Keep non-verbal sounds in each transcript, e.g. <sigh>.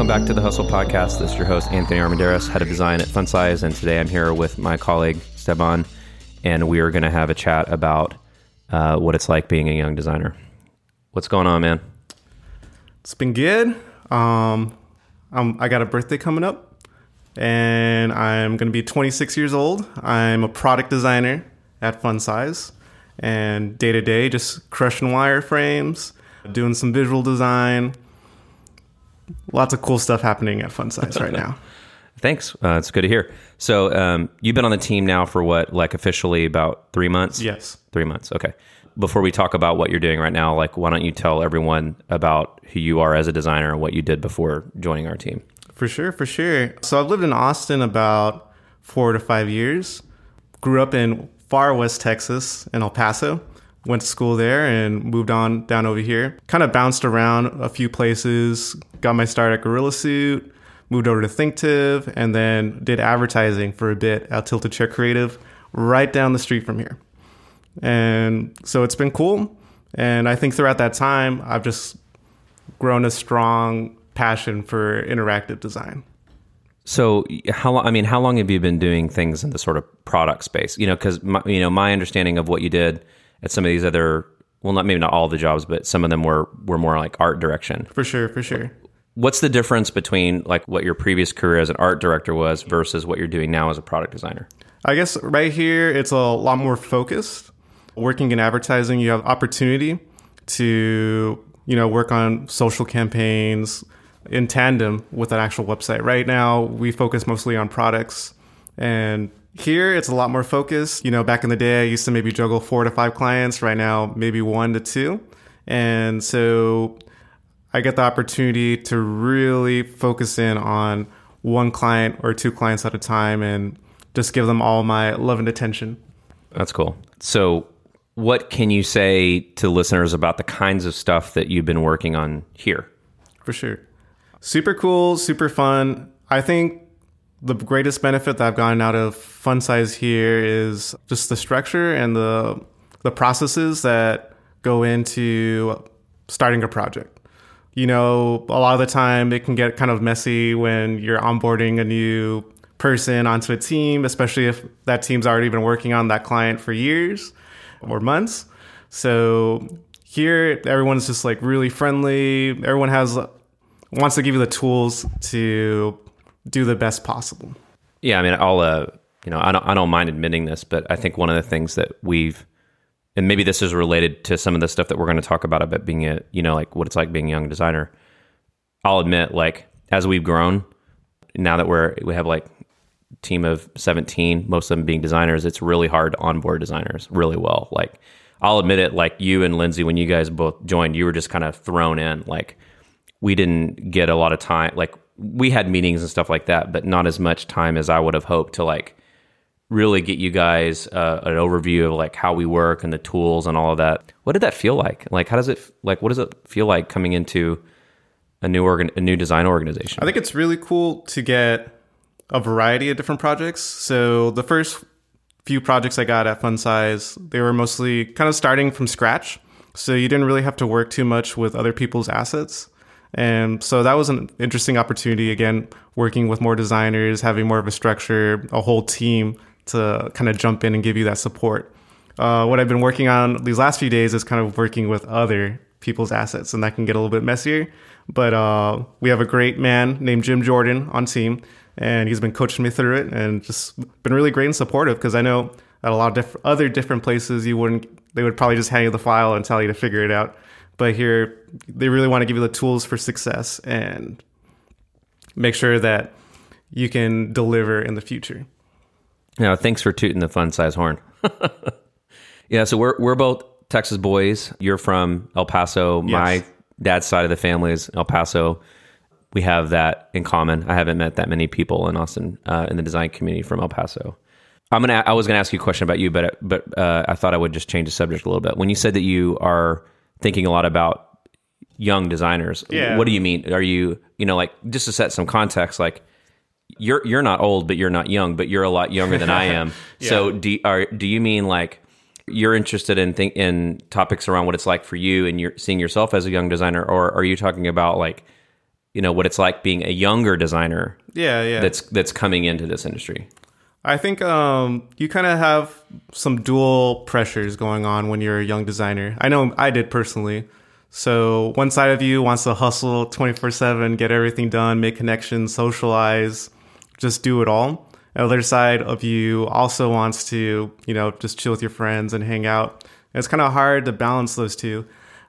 Welcome back to the Hustle Podcast. This is your host, Anthony Armendariz, head of design at Funsize. And today I'm here with my colleague, Steban, and we are going to have a chat about uh, what it's like being a young designer. What's going on, man? It's been good. Um, I got a birthday coming up, and I'm going to be 26 years old. I'm a product designer at Funsize, and day to day, just crushing wireframes, doing some visual design. Lots of cool stuff happening at Funsize right now. <laughs> Thanks. Uh, it's good to hear. So um, you've been on the team now for what, like officially about three months? Yes. Three months. Okay. Before we talk about what you're doing right now, like why don't you tell everyone about who you are as a designer and what you did before joining our team? For sure, for sure. So I've lived in Austin about four to five years. Grew up in far west Texas in El Paso. Went to school there and moved on down over here. Kind of bounced around a few places. Got my start at Gorilla Suit. Moved over to ThinkTiv and then did advertising for a bit at Tilted Chair Creative, right down the street from here. And so it's been cool. And I think throughout that time, I've just grown a strong passion for interactive design. So how long? I mean, how long have you been doing things in the sort of product space? You know, because you know my understanding of what you did at some of these other, well, not maybe not all the jobs, but some of them were were more like art direction. For sure, for sure. What's the difference between like what your previous career as an art director was versus what you're doing now as a product designer? I guess right here it's a lot more focused. Working in advertising, you have opportunity to you know work on social campaigns in tandem with an actual website. Right now, we focus mostly on products, and here it's a lot more focused. You know, back in the day, I used to maybe juggle four to five clients. Right now, maybe one to two, and so I get the opportunity to really focus in on one client or two clients at a time and just give them all my love and attention. That's cool. So, what can you say to listeners about the kinds of stuff that you've been working on here? For sure. Super cool, super fun. I think the greatest benefit that I've gotten out of Funsize here is just the structure and the the processes that go into starting a project. You know, a lot of the time it can get kind of messy when you're onboarding a new person onto a team, especially if that team's already been working on that client for years or months. So here, everyone's just like really friendly. Everyone has wants to give you the tools to do the best possible. Yeah, I mean, I'll uh, you know, I don't I don't mind admitting this, but I think one of the things that we've and maybe this is related to some of the stuff that we're going to talk about about being a you know like what it's like being a young designer. I'll admit, like as we've grown, now that we're we have like team of 17 most of them being designers it's really hard to onboard designers really well like i'll admit it like you and lindsay when you guys both joined you were just kind of thrown in like we didn't get a lot of time like we had meetings and stuff like that but not as much time as i would have hoped to like really get you guys uh, an overview of like how we work and the tools and all of that what did that feel like like how does it like what does it feel like coming into a new organ a new design organization i think it's really cool to get a variety of different projects. So the first few projects I got at Funsize, they were mostly kind of starting from scratch. So you didn't really have to work too much with other people's assets. And so that was an interesting opportunity. Again, working with more designers, having more of a structure, a whole team to kind of jump in and give you that support. Uh, what I've been working on these last few days is kind of working with other people's assets, and that can get a little bit messier. But uh, we have a great man named Jim Jordan on team and he's been coaching me through it and just been really great and supportive because I know at a lot of diff- other different places you wouldn't they would probably just hand you the file and tell you to figure it out but here they really want to give you the tools for success and make sure that you can deliver in the future Now, thanks for tooting the Funsize horn <laughs> yeah so we're, we're both texas boys you're from el paso yes. my dad's side of the family is el paso we have that in common. I haven't met that many people in Austin uh, in the design community from El Paso. I'm gonna. I was gonna ask you a question about you, but but uh, I thought I would just change the subject a little bit. When you said that you are thinking a lot about young designers, yeah. what do you mean? Are you you know like just to set some context, like you're you're not old, but you're not young, but you're a lot younger than I am. <laughs> yeah. So do are do you mean like you're interested in think in topics around what it's like for you and you're seeing yourself as a young designer, or are you talking about like you know what it's like being a younger designer Yeah, yeah. that's that's coming into this industry. I think um, you kind of have some dual pressures going on when you're a young designer. I know I did personally. So one side of you wants to hustle 24/7, get everything done, make connections, socialize, just do it all. The other side of you also wants to, you know, just chill with your friends and hang out. It's kind of hard to balance those two.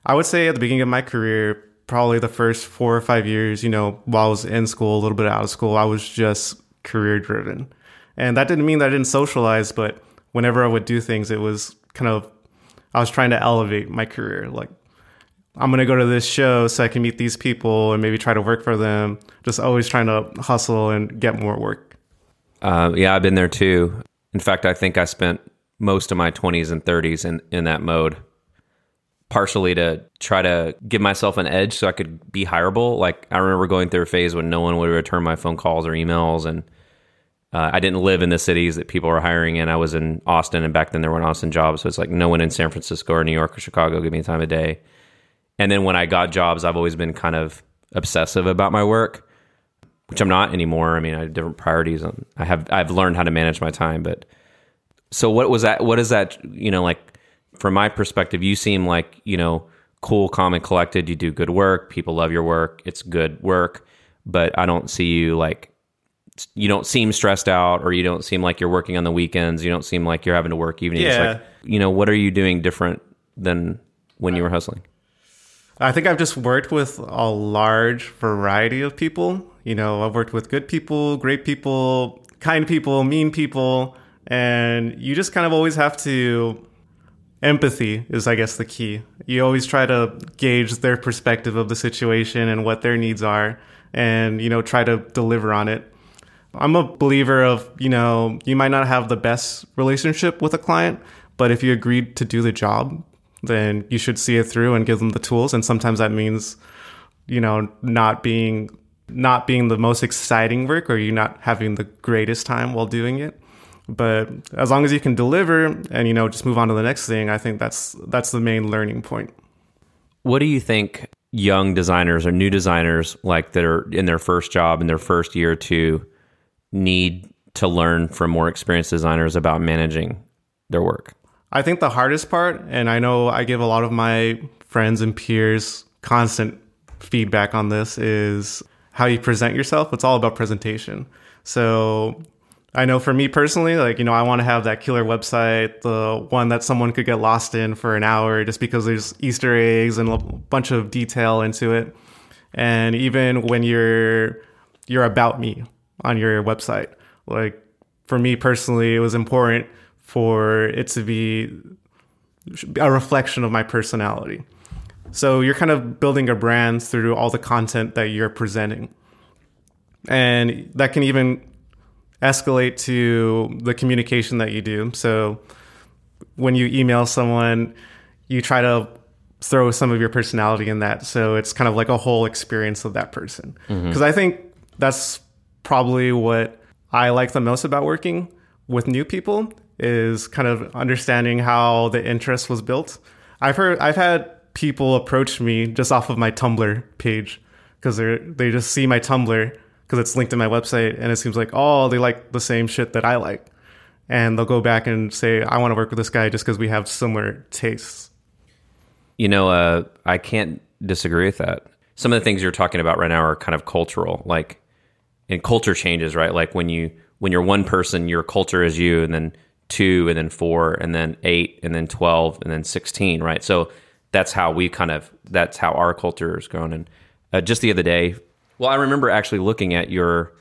I would say at the beginning of my career, probably the first 4 or 5 years, you know, while I was in school, a little bit out of school, I was just career driven. And that didn't mean that I didn't socialize, but whenever I would do things, it was kind of I was trying to elevate my career. Like I'm gonna go to this show so I can meet these people and maybe try to work for them. Just always trying to hustle and get more work. Uh, yeah, I've been there too. In fact, I think I spent most of my 20s and 30s in, in that mode, partially to try to give myself an edge so I could be hireable. Like, I remember going through a phase when no one would return my phone calls or emails. And uh, I didn't live in the cities that people were hiring in. I was in Austin, and back then there weren't Austin jobs. So it's like no one in San Francisco or New York or Chicago give me the time of day. And then when I got jobs, I've always been kind of obsessive about my work which I'm not anymore. I mean, I have different priorities. I have I've learned how to manage my time. But so what was that? What is that? You know, like from my perspective, you seem like you know cool, calm, and collected. You do good work. People love your work. It's good work. But I don't see you like you don't seem stressed out, or you don't seem like you're working on the weekends. You don't seem like you're having to work evenings. Yeah. Like, you know, what are you doing different than when you were hustling? I think I've just worked with a large variety of people. You know, I've worked with good people, great people, kind people, mean people, and you just kind of always have to. Empathy is, I guess, the key. You always try to gauge their perspective of the situation and what their needs are, and, you know, try to deliver on it. I'm a believer of, you know, you might not have the best relationship with a client, but if you agreed to do the job, then you should see it through and give them the tools. And sometimes that means, you know, not being not being the most exciting work or you not having the greatest time while doing it. But as long as you can deliver and you know just move on to the next thing, I think that's that's the main learning point. What do you think young designers or new designers like that are in their first job in their first year or two need to learn from more experienced designers about managing their work? I think the hardest part, and I know I give a lot of my friends and peers constant feedback on this, is how you present yourself. It's all about presentation. So I know for me personally, like, you know, I want to have that killer website, the one that someone could get lost in for an hour just because there's Easter eggs and a bunch of detail into it. And even when you're you're about me on your website, like for me personally, it was important for it to be a reflection of my personality. So you're kind of building a brand through all the content that you're presenting. And that can even escalate to the communication that you do. So when you email someone, you try to throw some of your personality in that. So it's kind of like a whole experience of that person. Mm-hmm. Because I think that's probably what I like the most about working with new people is kind of understanding how the interest was built. I've heard I've had people approach me just off of my Tumblr page because they they just see my Tumblr because it's linked to my website and it seems like oh they like the same shit that I like, and they'll go back and say I want to work with this guy just because we have similar tastes. You know, uh, I can't disagree with that. Some of the things you're talking about right now are kind of cultural, like, and culture changes, right? Like when you when you're one person, your culture is you, and then two, and then four, and then eight, and then twelve, and then sixteen, right? So that's how we kind of that's how our culture has grown. And uh, just the other day, well, I remember actually looking at your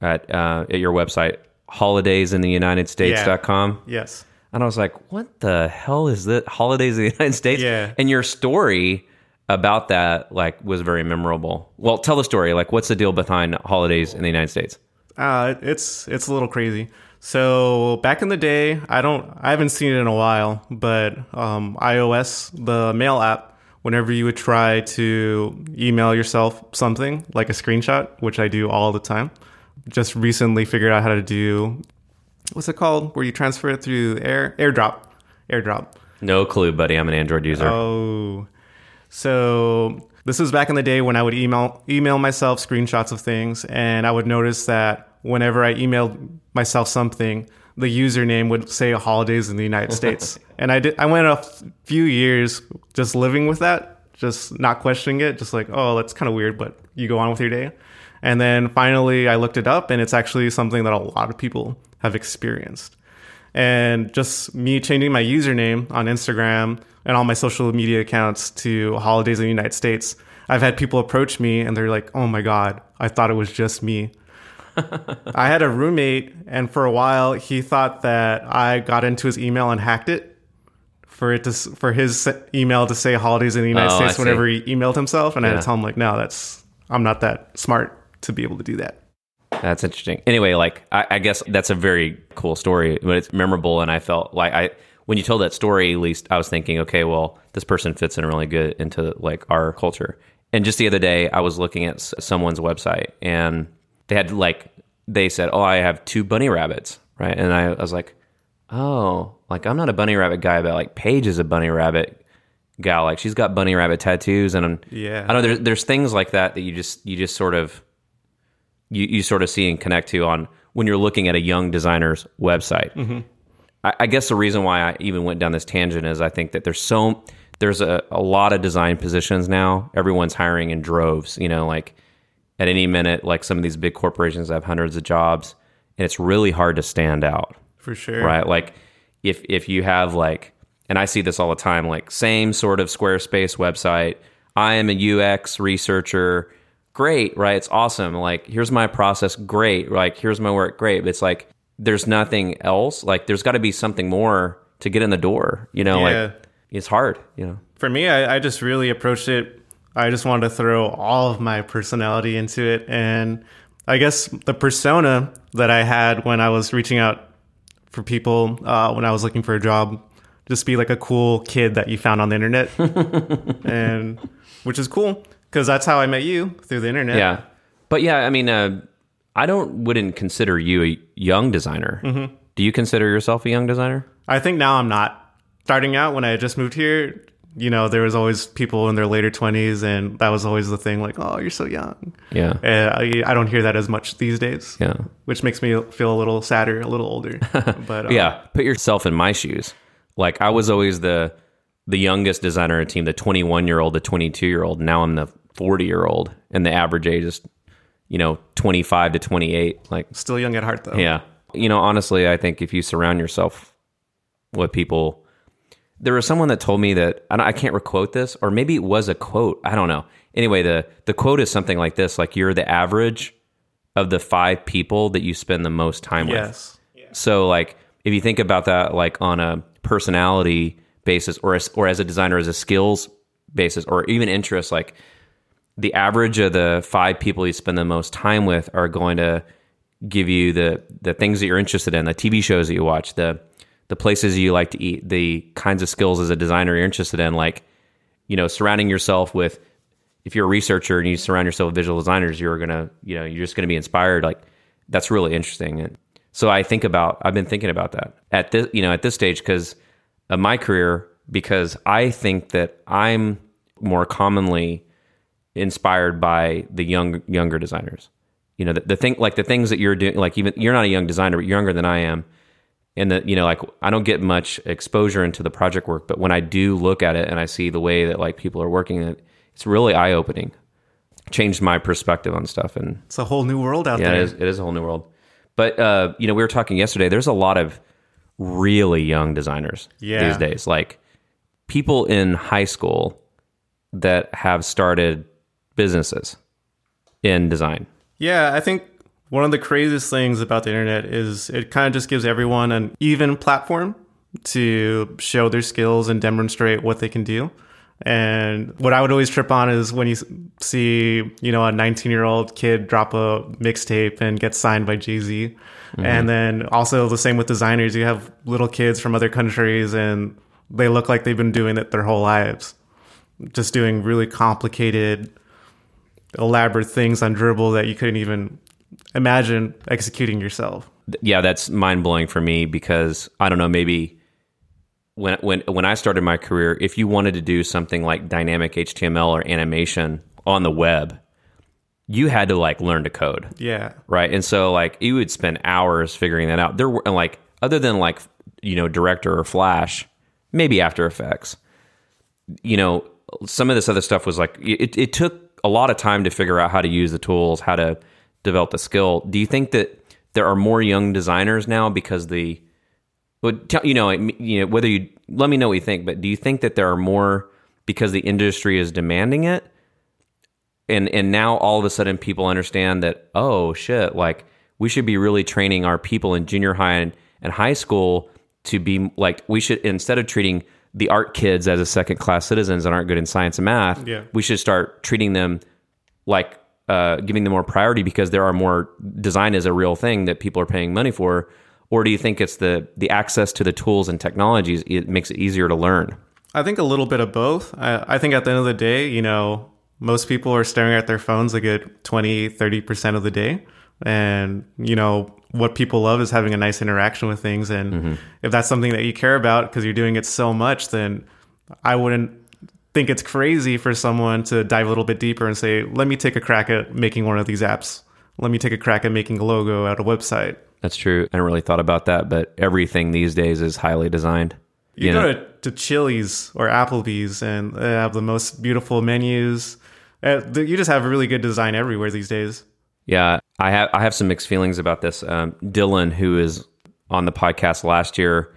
at uh, at your website, holidaysintheunitedstates.com. Yes. And I was like, what the hell is that? Holidays in the United States? Yeah. And your story about that like was very memorable. Well, tell the story. Like what's the deal behind holidays in the United States? Uh, it's it's a little crazy. So back in the day, I don't, I haven't seen it in a while, but um, iOS, the mail app, whenever you would try to email yourself something like a screenshot, which I do all the time, just recently figured out how to do, what's it called, where you transfer it through air AirDrop, AirDrop. No clue, buddy. I'm an Android user. Oh, so This was back in the day when I would email email myself screenshots of things, and I would notice that whenever I emailed myself something, the username would say holidays in the United States. <laughs> and I did I went a few years just living with that, just not questioning it, just like, oh, that's kind of weird, but you go on with your day. And then finally I looked it up and it's actually something that a lot of people have experienced. And just me changing my username on Instagram and all my social media accounts to holidays in the United States, I've had people approach me and they're like, "Oh my god, I thought it was just me." <laughs> I had a roommate, and for a while, he thought that I got into his email and hacked it for it to for his email to say holidays in the United Oh, States I whenever he emailed himself, and I had to tell him like, no, that's I'm not that smart to be able to do that. That's interesting. Anyway, like I, I guess that's a very cool story, but it's memorable, and I felt like I when you told that story, at least I was thinking, okay, well, this person fits in really good into like our culture. And just the other day, I was looking at someone's website, and they had like they said, "Oh, I have two bunny rabbits," right? And I, I was like, "Oh, like I'm not a bunny rabbit guy, but like Paige is a bunny rabbit gal. Like she's got bunny rabbit tattoos, and I'm, Yeah. I know there's there's things like that that you just you just sort of you, you sort of see and connect to on when you're looking at a young designer's website. Mm-hmm. I, I guess the reason why I even went down this tangent is I think that there's so there's a, a lot of design positions now. Everyone's hiring in droves. You know, like at any minute, like some of these big corporations have hundreds of jobs, and it's really hard to stand out For sure. right? Like if if you have like, and I see this all the time, like same sort of Squarespace website. I am a UX researcher. Great, right? It's awesome. Like here's my process. Great. Like here's my work. Great. But it's like there's nothing else. Like there's got to be something more to get in the door. You know, Yeah. like it's hard. You know. For me, I, I just really approached it. I just wanted to throw all of my personality into it. And I guess the persona that I had when I was reaching out for people, uh, when I was looking for a job, just be like a cool kid that you found on the internet. <laughs> and which is cool because that's how I met you through the internet. Yeah, but yeah, I mean, uh, I don't wouldn't consider you a young designer. Mm-hmm. Do you consider yourself a young designer? I think now I'm not. Starting out when I just moved here, you know, there was always people in their later 20s, and that was always the thing like, oh, you're so young. Yeah. And I, I don't hear that as much these days. Yeah. Which makes me feel a little sadder, a little older. <laughs> But uh, yeah put yourself in my shoes like i was always the the youngest designer on a team the 21 year old the 22 year old now i'm the 40 year old and the average age is you know 25 to 28 like still young at heart though. yeah you know honestly i think if you surround yourself with people there was someone that told me that and i can't requote this or maybe it was a quote i don't know anyway the the quote is something like this like you're the average of the five people that you spend the most time with Yes. so like if you think about that like on a personality basis or as, or as a designer as a skills basis or even interest like the average of the five people you spend the most time with are going to give you the the things that you're interested in, the TV shows that you watch, the the places you like to eat, the kinds of skills as a designer you're interested in, like you know, surrounding yourself with if you're a researcher and you surround yourself with visual designers, you're gonna, you know, you're just gonna be inspired. Like that's really interesting. And so I think about, I've been thinking about that at this, you know, at this stage because of my career, because I think that I'm more commonly inspired by the young, younger designers. You know, the, the thing, like the things that you're doing, like even you're not a young designer, but you're younger than I am. And that, you know, like I don't get much exposure into the project work, but when I do look at it and I see the way that like people are working, it, it's really eye opening. Changed my perspective on stuff. And It's a whole new world out yeah, there. it is, it is a whole new world. But uh, you know, we were talking yesterday. There's a lot of really young designers Yeah. these days, like people in high school that have started businesses in design. Yeah, I think one of the craziest things about the internet is it kind of just gives everyone an even platform to show their skills and demonstrate what they can do. And what I would always trip on is when you see, you know, a 19 year old kid drop a mixtape and get signed by Jay Z. Mm-hmm. And then also the same with designers. You have little kids from other countries and they look like they've been doing it their whole lives, just doing really complicated elaborate things on Dribbble that you couldn't even imagine executing yourself. yeah, that's mind blowing for me because I don't know, maybe when when when I started my career, if you wanted to do something like dynamic HTML or animation on the web, you had to like learn to code, Yeah. right? And so like you would spend hours figuring that out. There were and, like other than like you know Director or Flash, maybe After Effects. You know, some of this other stuff was like it, it took a lot of time to figure out how to use the tools, how to develop the skill. Do you think that there are more young designers now because the well, tell, you know, you know, whether you let me know what you think, but do you think that there are more because the industry is demanding it, and and now all of a sudden people understand that oh shit, like we should be really training our people in junior high and, and high school to be like we should instead of treating the art kids as a second class citizens and aren't good in science and math, Yeah. we should start treating them like uh, giving them more priority because there are more design is a real thing that people are paying money for or do you think it's the the access to the tools and technologies it makes it easier to learn I think a little bit of both. I, I think at the end of the day, you know, most people are staring at their phones a good 20, 30% of the day. And, you know, what people love is having a nice interaction with things. And if that's something that you care about because you're doing it so much, then I wouldn't think it's crazy for someone to dive a little bit deeper and say, let me take a crack at making one of these apps. Let me take a crack at making a logo at a website. that's true i hadn't really thought about that but everything these days is highly designed You, You go know? to, to Chili's or Applebee's and they have the most beautiful menus. Uh, you just have really good design everywhere these days. Yeah, I have I have some mixed feelings about this. Um, Dylan, who is on the podcast last year,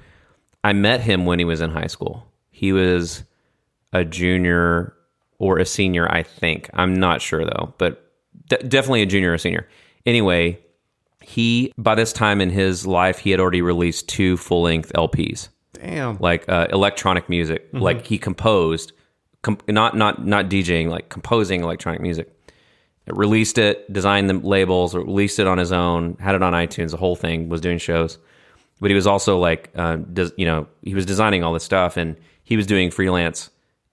I met him when he was in high school. He was a junior or a senior, I think. I'm not sure though, but de- definitely a junior or senior. Anyway, he by this time in his life, he had already released two full length LPs Damn. like uh, electronic music. Like he composed, com- not not not DJing, like composing electronic music. Released it, designed the labels, released it on his own, had it on iTunes. The whole thing was doing shows, but he was also like, uh, you know, he was designing all this stuff, and he was doing freelance.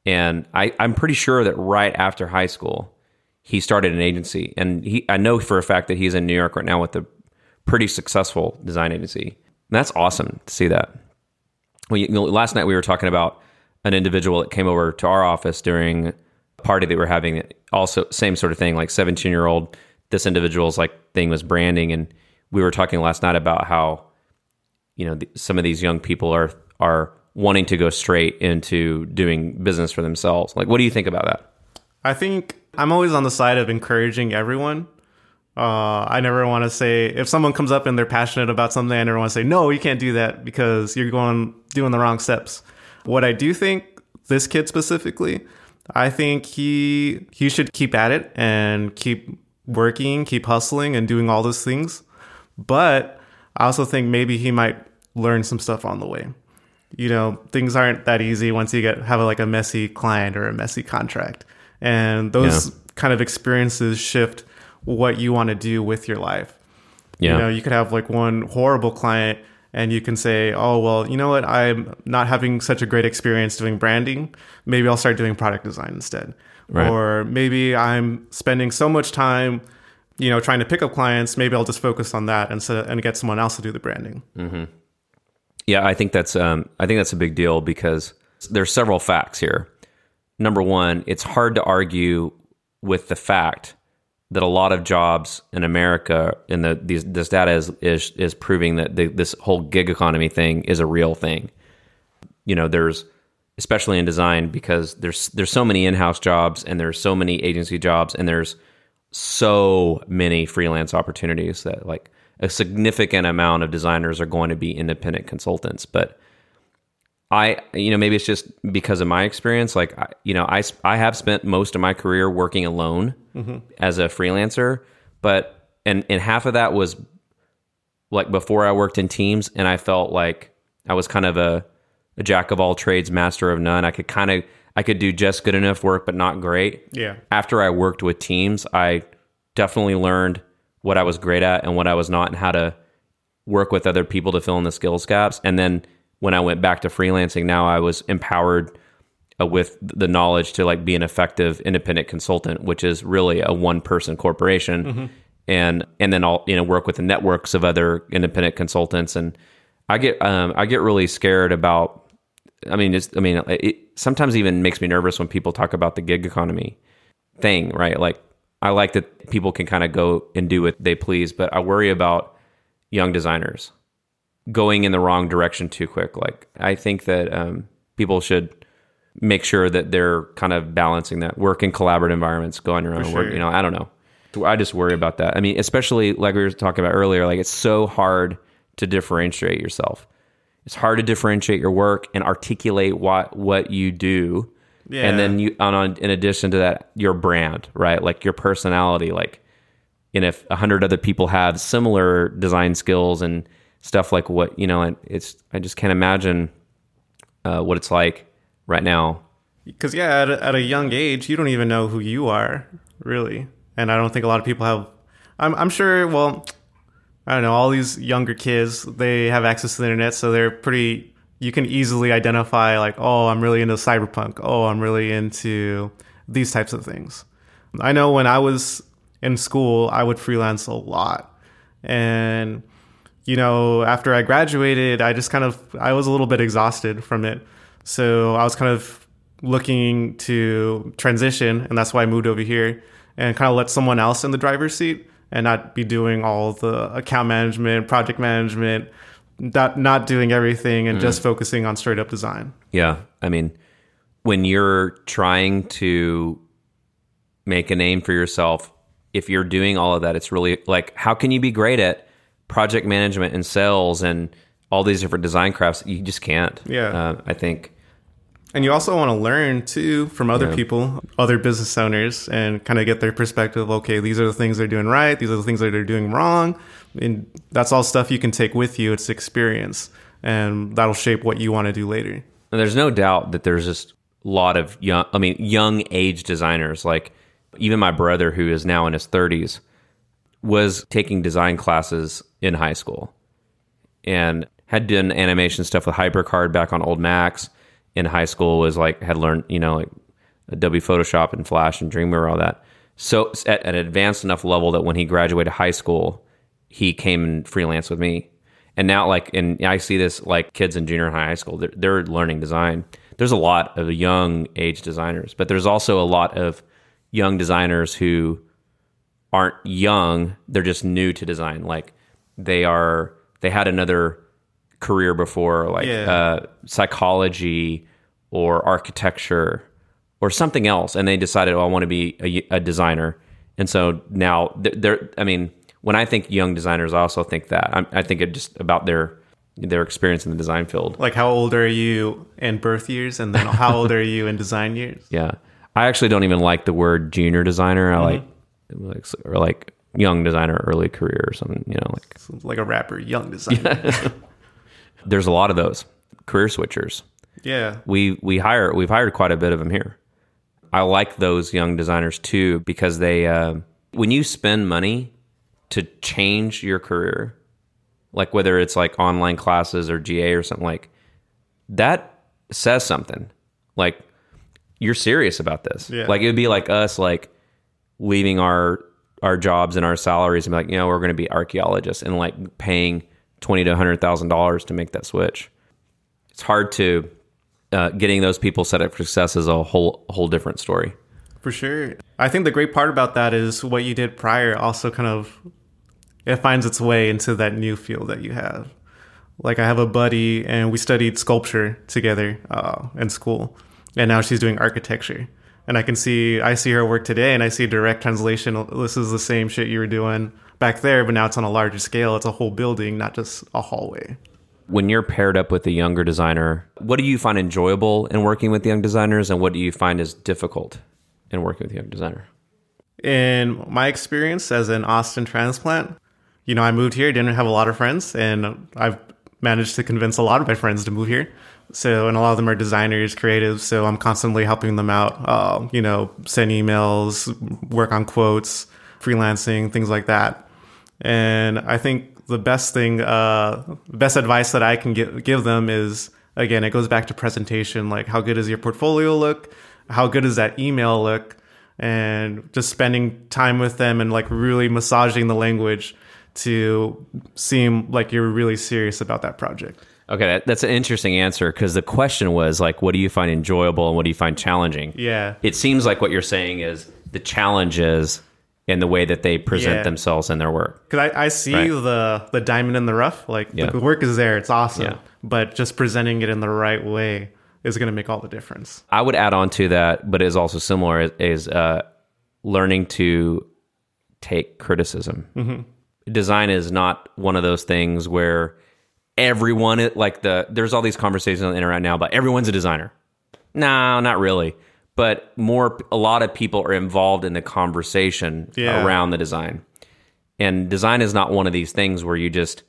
And I, I'm pretty sure that right after high school, he started an agency, and he, I know for a fact that he's in New York right now with a pretty successful design agency. And that's awesome to see that well, you know, last night we were talking about an individual that came over to our office during party that we were having. Also, same sort of thing, like 17 year old. This individual's like thing was branding, and we were talking last night about how you know some of these young people are are wanting to go straight into doing business for themselves. Like, what do you think about that? I think I'm always on the side of encouraging everyone. Uh, I never want to say if someone comes up and they're passionate about something, I never want to say no, you can't do that because you're going doing the wrong steps. What I do think this kid specifically, I think he he should keep at it and keep working, keep hustling, and doing all those things. But I also think maybe he might learn some stuff on the way. You know, things aren't that easy once you get have a, like a messy client or a messy contract, and those Yeah. kind of experiences shift what you want to do with your life. Yeah, You know, you could have like one horrible client and you can say, oh, well, you know what? I'm not having such a great experience doing branding. Maybe I'll start doing product design instead. Right. Or maybe I'm spending so much time, you know, trying to pick up clients. Maybe I'll just focus on that instead and get someone else to do the branding. Yeah, I think that's um, I think that's a big deal because there's several facts here. Number one, it's hard to argue with the fact that a lot of jobs in America, and the these, this data is is is proving that the, this whole gig economy thing is a real thing. You know, there's especially in design because there's there's so many in-house jobs and there's so many agency jobs and there's so many freelance opportunities that like a significant amount of designers are going to be independent consultants. But i you know maybe it's just because of my experience. Like I, you know i i have spent most of my career working alone as a freelancer but and and half of that was like before i worked in teams and i felt like i was kind of a, a jack of all trades master of none i could kind of i could do just good enough work but not great Yeah. after I worked with teams, I definitely learned what I was great at and what I was not, and how to work with other people to fill in the skills gaps. And then when I went back to freelancing, now I was empowered with the knowledge to like be an effective independent consultant, which is really a one person corporation. And and then I'll you know work with the networks of other independent consultants, and I get um, I get really scared about I mean, it's, I mean, it sometimes even makes me nervous when people talk about the gig economy thing, right? Like, I like that people can kind of go and do what they please, but I worry about young designers going in the wrong direction too quick. Like, I think that um, people should make sure that they're kind of balancing that work in collaborative environments, go on your own For work. You know, I don't know. I just worry about that. I mean, especially like we were talking about earlier, like it's so hard to differentiate yourself. It's hard to differentiate your work and articulate what what you do. Yeah. And then you on, on in addition to that, your brand, right? Like your personality, like and if a hundred other people have similar design skills and stuff like what you know, and it's I just can't imagine uh, what it's like right now. Because yeah, at a, at a young age, you don't even know who you are really, and I don't think a lot of people have. I'm I'm sure. Well, I don't know. All these younger kids, they have access to the internet, so they're pretty. You can easily identify like, oh, I'm really into cyberpunk. Oh, I'm really into these types of things. I know when I was in school, I would freelance a lot, and you know, after I graduated, I just kind of I was a little bit exhausted from it. So I was kind of looking to transition, and that's why I moved over here and kind of let someone else in the driver's seat and not be doing all the account management, project management, not not doing everything and mm. just focusing on straight up design. Yeah. I mean, when you're trying to make a name for yourself, if you're doing all of that, it's really like, how can you be great at project management and sales and all these different design crafts? You just can't. Yeah. Uh, I think. And you also want to learn too from other Yeah. people, other business owners, and kind of get their perspective. Okay, these are the things they're doing right. These are the things that they're doing wrong. And that's all stuff you can take with you. It's experience, and that'll shape what you want to do later. And there's no doubt that there's just a lot of young, I mean, young age designers. Like even my brother, who is now in his 30s, was taking design classes in high school and had done animation stuff with HyperCard back on old Macs in high school. Was like had learned, you know, like Adobe Photoshop and Flash and Dreamweaver, all that. So at an advanced enough level that when he graduated high school, he came and freelance with me. And now, like, and I see this like kids in junior high, high school, they're, they're learning design. There's a lot of young age designers, but there's also a lot of young designers who aren't young; they're just new to design. Like, they are they had another career before, like Yeah. uh, psychology or architecture or something else, and they decided, oh, I want to be a, a designer. And so now they're, they're, I mean, when I think young designers, I also think that I, I think it just about their their experience in the design field. Like, how old are you in birth years, and then how old are you in design years? <laughs> Yeah, I actually don't even like the word junior designer. I like like or like young designer, early career or something. You know, like Like a rapper, young designer. <laughs> there's a lot of those career switchers. yeah. we we hire we've hired quite a bit of them here. I like those young designers too because they uh, when you spend money to change your career, like whether it's like online classes or GA or something like that says something. Like you're serious about this. Yeah. Like it would be like us like leaving our our jobs and our salaries and be like, you know, we're going to be archaeologists and like paying twenty to hundred thousand dollars to make that switch. It's hard to uh, getting those people set up for success is a whole whole different story. For sure. I think the great part about that is what you did prior also kind of it finds its way into that new field that you have. Like I have a buddy and we studied sculpture together uh, in school, and now she's doing architecture. And I can see I see her work today, and I see direct translation. This is the same shit you were doing back there, but now it's on a larger scale. It's a whole building, not just a hallway. When you're paired up with a younger designer, what do you find enjoyable in working with young designers, and what do you find is difficult in working with a young designer? in my experience as an Austin transplant, you know, I moved here, didn't have a lot of friends, and I've managed to convince a lot of my friends to move here. So, and a lot of them are designers, creatives. So I'm constantly helping them out. Uh, you know, send emails, work on quotes, freelancing, things like that. And I think the best thing, uh, best advice that I can give give them is again, it goes back to presentation. Like, how good does your portfolio look? How good does that email look? And just spending time with them and like really massaging the language to seem like you're really serious about that project. Okay, that, that's an interesting answer because the question was like, what do you find enjoyable and what do you find challenging? Yeah. It seems like what you're saying is the challenges in the way that they present Yeah. themselves in their work. Because I, I see Right. the the diamond in the rough. Like Yeah. the work is there, it's awesome. Yeah. But just presenting it in the right way is going to make all the difference. I would add on to that, but is also similar is, uh, learning to take criticism. Design is not one of those things where everyone like the there's all these conversations on the internet now about everyone's a designer. No, not really. But more a lot of people are involved in the conversation Yeah. around the design. And design is not one of these things where you just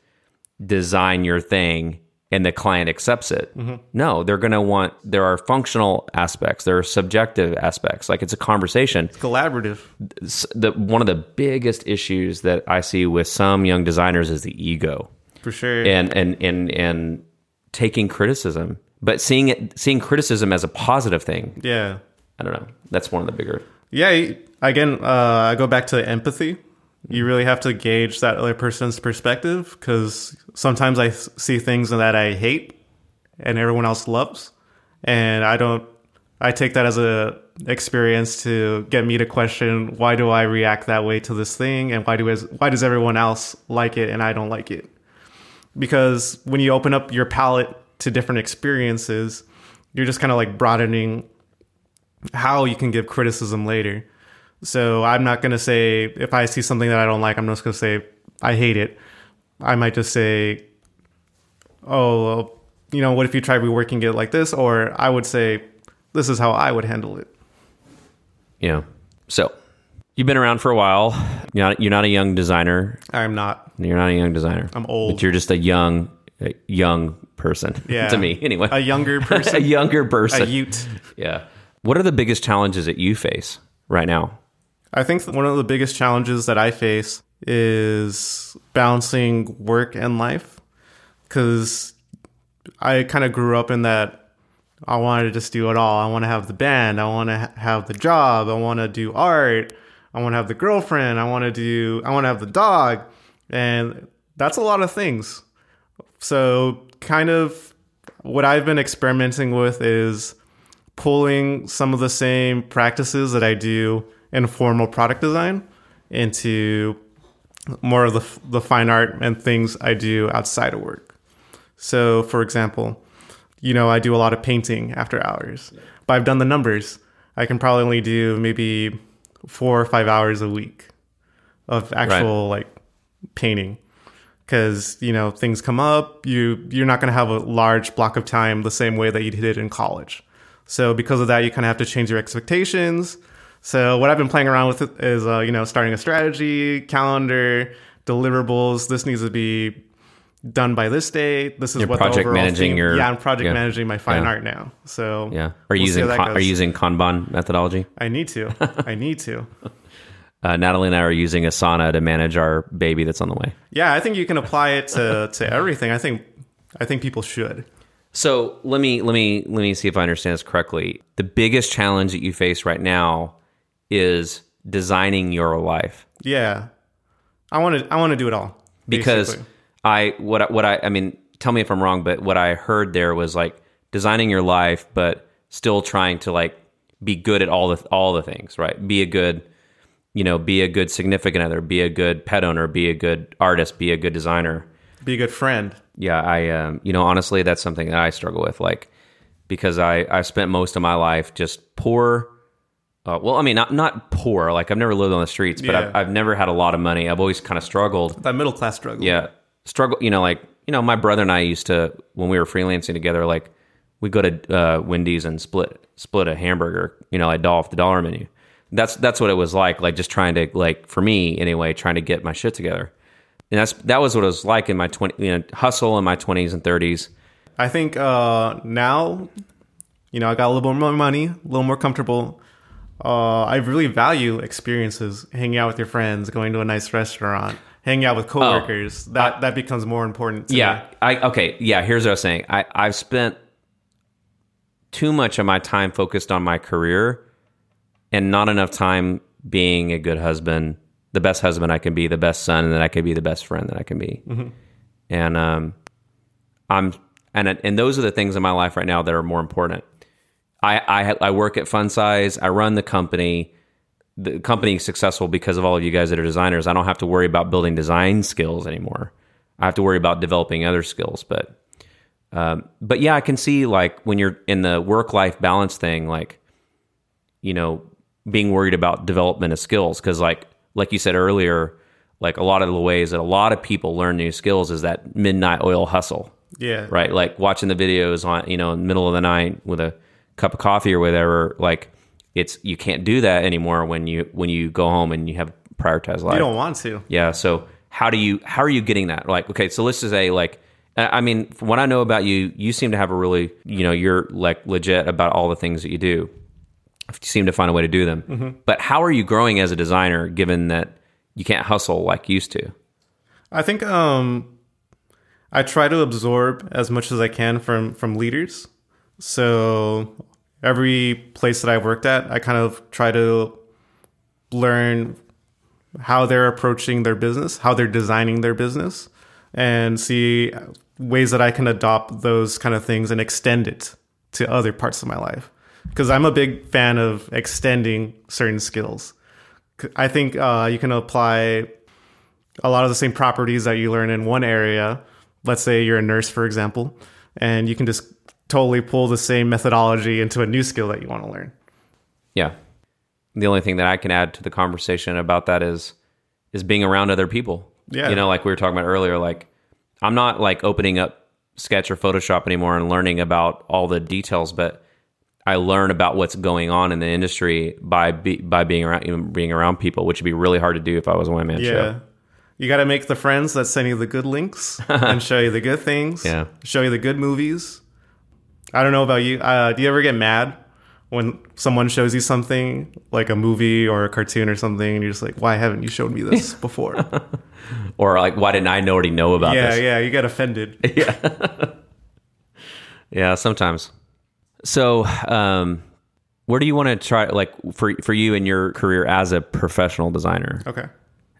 design your thing and the client accepts it. Mm-hmm. No, they're going to want there are functional aspects, there are subjective aspects. Like it's a conversation It's Collaborative. the one of the biggest issues that I see with some young designers is the ego For sure. and and and and taking criticism, but seeing it seeing criticism as a positive thing. yeah. I don't know. That's one of the bigger. Yeah. Again, uh, I go back to empathy. You really have to gauge that other person's perspective because sometimes I see things that I hate and everyone else loves, and I don't. I take that as a experience to get me to question why do I react that way to this thing, and why do why does everyone else like it and I don't like it? Because when you open up your palette to different experiences, you're just kind of like broadening how you can give criticism later. So I'm not going to say if I see something that I don't like, I'm just going to say I hate it. I might just say, oh, well, you know, what if you try reworking it like this? Or I would say, this is how I would handle it. Yeah. So you've been around for a while. You're not, you're not a young designer. I'm not. You're not a young designer. I'm old. But you're just a young, a young person. <laughs> Yeah. to me, anyway. A younger person. <laughs> a person, younger a person. Ute. yeah. What are the biggest challenges that you face right now? I think one of the biggest challenges that I face is balancing work and life because I kind of grew up in that I wanted to just do it all. I want to have the band, I want to ha- have the job, I want to do art, I want to have the girlfriend, I want to do, I want to have the dog, and that's a lot of things. So, kind of what I've been experimenting with is pulling some of the same practices that I do in formal product design into more of the, the fine art and things I do outside of work. So, for example, you know, I do a lot of painting after hours, but I've done the numbers. I can probably only do maybe four or five hours a week of actual like painting because you know things come up you you're not going to have a large block of time the same way that you did in college so because of that you kind of have to change your expectations so what i've been playing around with is uh, you know starting a strategy calendar deliverables this needs to be done by this date this is You're what project the overall managing theme- your- yeah i'm project yeah. managing my fine Yeah. art now so Yeah. Are you we'll using con- are you using Kanban methodology? i need to <laughs> i need to Uh, Natalie and I are using Asana to manage our baby that's on the way. yeah i think you can apply it to to everything i think i think people should So let me let me let me see if I understand this correctly. The biggest challenge that you face right now is designing your life Yeah, I want to. I want to do it all because basically. I what I- what I I mean. Tell me if I'm wrong, but what I heard there was like designing your life, but still trying to like be good at all the all the things, right? Be a good, you know, be a good significant other, be a good pet owner, be a good artist, be a good designer. be a good friend. Yeah, I um, you know, honestly, that's something that I struggle with, like because I I spent most of my life just poor. Uh, well, I mean, not not poor. Like I've never lived on the streets, but Yeah. I've, I've never had a lot of money. I've always kind of struggled. That middle class struggle. Yeah, struggle. You know, like you know, my brother and I used to when we were freelancing together. Like we go to uh, Wendy's and split split a hamburger. You know, like doll off the dollar menu. That's that's what it was like. Like just trying to like for me anyway, trying to get my shit together. And that's that was what it was like in my twenty you know hustle in my twenties and thirties. I think uh, now, you know, I got a little more money, a little more comfortable. Uh, I really value experiences, hanging out with your friends, going to a nice restaurant, hanging out with coworkers. that that becomes more important. To Oh. Yeah, me. I okay. Yeah, here's what I was saying. I I've spent too much of my time focused on my career, and not enough time being a good husband, the best husband I can be, the best son that I can be, the best friend that I can be. And um, I'm and and those are the things in my life right now that are more important. I I, I work at Funsize. I run the company. The company is successful because of all of you guys that are designers. I don't have to worry about building design skills anymore. I have to worry about developing other skills. But um, but yeah, I can see like when you're in the work life balance thing, like you know, being worried about development of skills because like like you said earlier, like a lot of the ways that a lot of people learn new skills is that midnight oil hustle Yeah. right? Like watching the videos on, you know, in the middle of the night with a cup of coffee or whatever. Like it's you can't do that anymore when you when you go home and you have prioritized life. You don't want to. Yeah. So how do you how are you getting that? Like, okay, so let's just say like I I mean, from what I know about you, you seem to have a really, you know, you're like legit about all the things that you do. You seem to find a way to do them. But how are you growing as a designer given that you can't hustle like you used to? I think um, I try to absorb as much as I can from from leaders. So every place that I worked at, I kind of try to learn how they're approaching their business, how they're designing their business, and see ways that I can adopt those kind of things and extend it to other parts of my life. Because I'm a big fan of extending certain skills. I think uh, you can apply a lot of the same properties that you learn in one area. Let's say you're a nurse, for example, and you can just totally pull the same methodology into a new skill that you want to learn. Yeah. The only thing that I can add to the conversation about that is is being around other people. Yeah. You know, like we were talking about earlier, like I'm not like opening up Sketch or Photoshop anymore and learning about all the details, but I learn about what's going on in the industry by be, by being around you know, being around people, which would be really hard to do if I was a one man Yeah. show. You got to make the friends that send you the good links <laughs> and show you the good things. Yeah. Show you the good movies. I don't know about you. Uh, do you ever get mad when someone shows you something like a movie or a cartoon or something and you're just like, why haven't you showed me this <laughs> before? <laughs> Or like, why didn't I already know about yeah, this? yeah. Yeah. You get offended. Yeah. yeah, sometimes. So, um, where do you want to try? Like for for you in your career as a professional designer, Okay.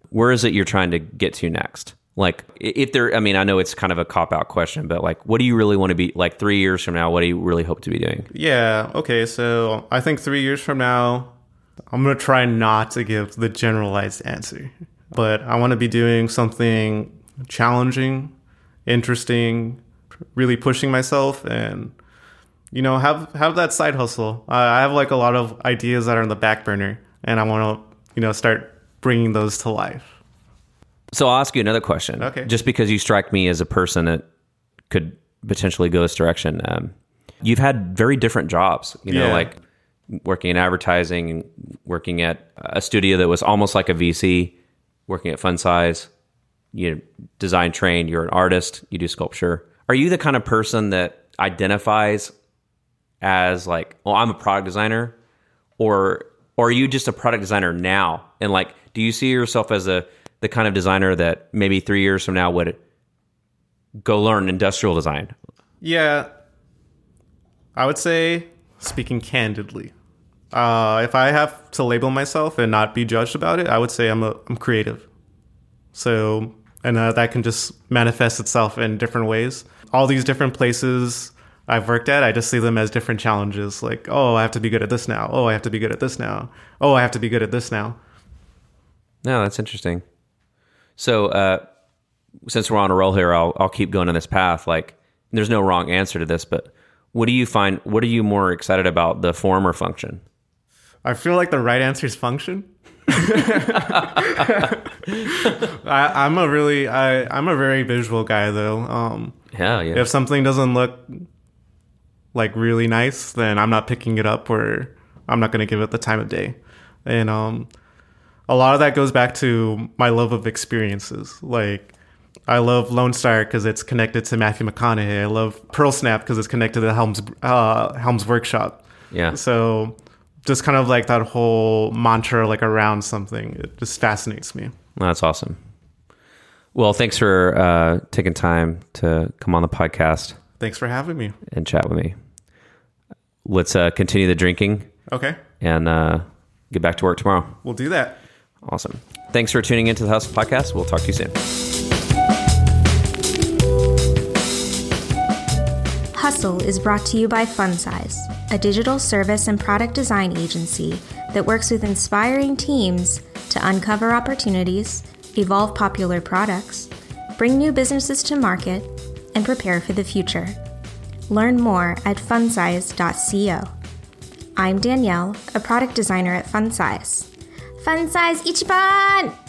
where is it you're trying to get to next? Like, if there, I mean, I know it's kind of a cop out question, but like, what do you really want to be like three years from now? What do you really hope to be doing? Yeah. Okay. So I think three years from now, I'm going to try not to give the generalized answer, but I want to be doing something challenging, interesting, really pushing myself and, you know, have, have that side hustle. I I have like a lot of ideas that are in the back burner and I want to, you know, start bringing those to life. So I'll ask you another question. Okay. Just because you strike me as a person that could potentially go this direction. Um, you've had very different jobs, you know, Yeah. like working in advertising, working at a studio that was almost like a VC, working at Funsize, you design train, you're an artist, you do sculpture. Are you the kind of person that identifies as like, well, I'm a product designer or or are you just a product designer now? And like, do you see yourself as a the kind of designer that maybe three years from now would go learn industrial design? Yeah, I would say, speaking candidly, uh, if I have to label myself and not be judged about it, I would say I'm a I'm creative. So, and uh, that can just manifest itself in different ways. All these different places I've worked at, I just see them as different challenges. Like, oh, I have to be good at this now. Oh, I have to be good at this now. Oh, I have to be good at this now. No, that's interesting. So, uh, since we're on a roll here, I'll I'll keep going on this path. Like, there's no wrong answer to this, but what do you find? What are you more excited about, the form or function? I feel like the right answer is function. <laughs> I, I'm a really I, I'm a very visual guy though. Um, Yeah, yeah. if something doesn't look like really nice, then I'm not picking it up or I'm not going to give it the time of day. And um, a lot of that goes back to my love of experiences. Like I love Lone Star because it's connected to Matthew McConaughey. I love Pearl Snap because it's connected to Helms uh, Helms Workshop. yeah. So just kind of like that whole mantra like around something. It just fascinates me. That's awesome. Well, thanks for uh, taking time to come on the podcast Thanks for having me. and chat with me. Let's uh, continue the drinking Okay. and uh, get back to work tomorrow. We'll do that. Awesome. Thanks for tuning into the Hustle Podcast. We'll talk to you soon. Hustle is brought to you by FunSize, a digital service and product design agency that works with inspiring teams to uncover opportunities, evolve popular products, bring new businesses to market, and prepare for the future. Learn more at funsize.co. I'm Danielle, a product designer at FunSize. FunSize Ichiban!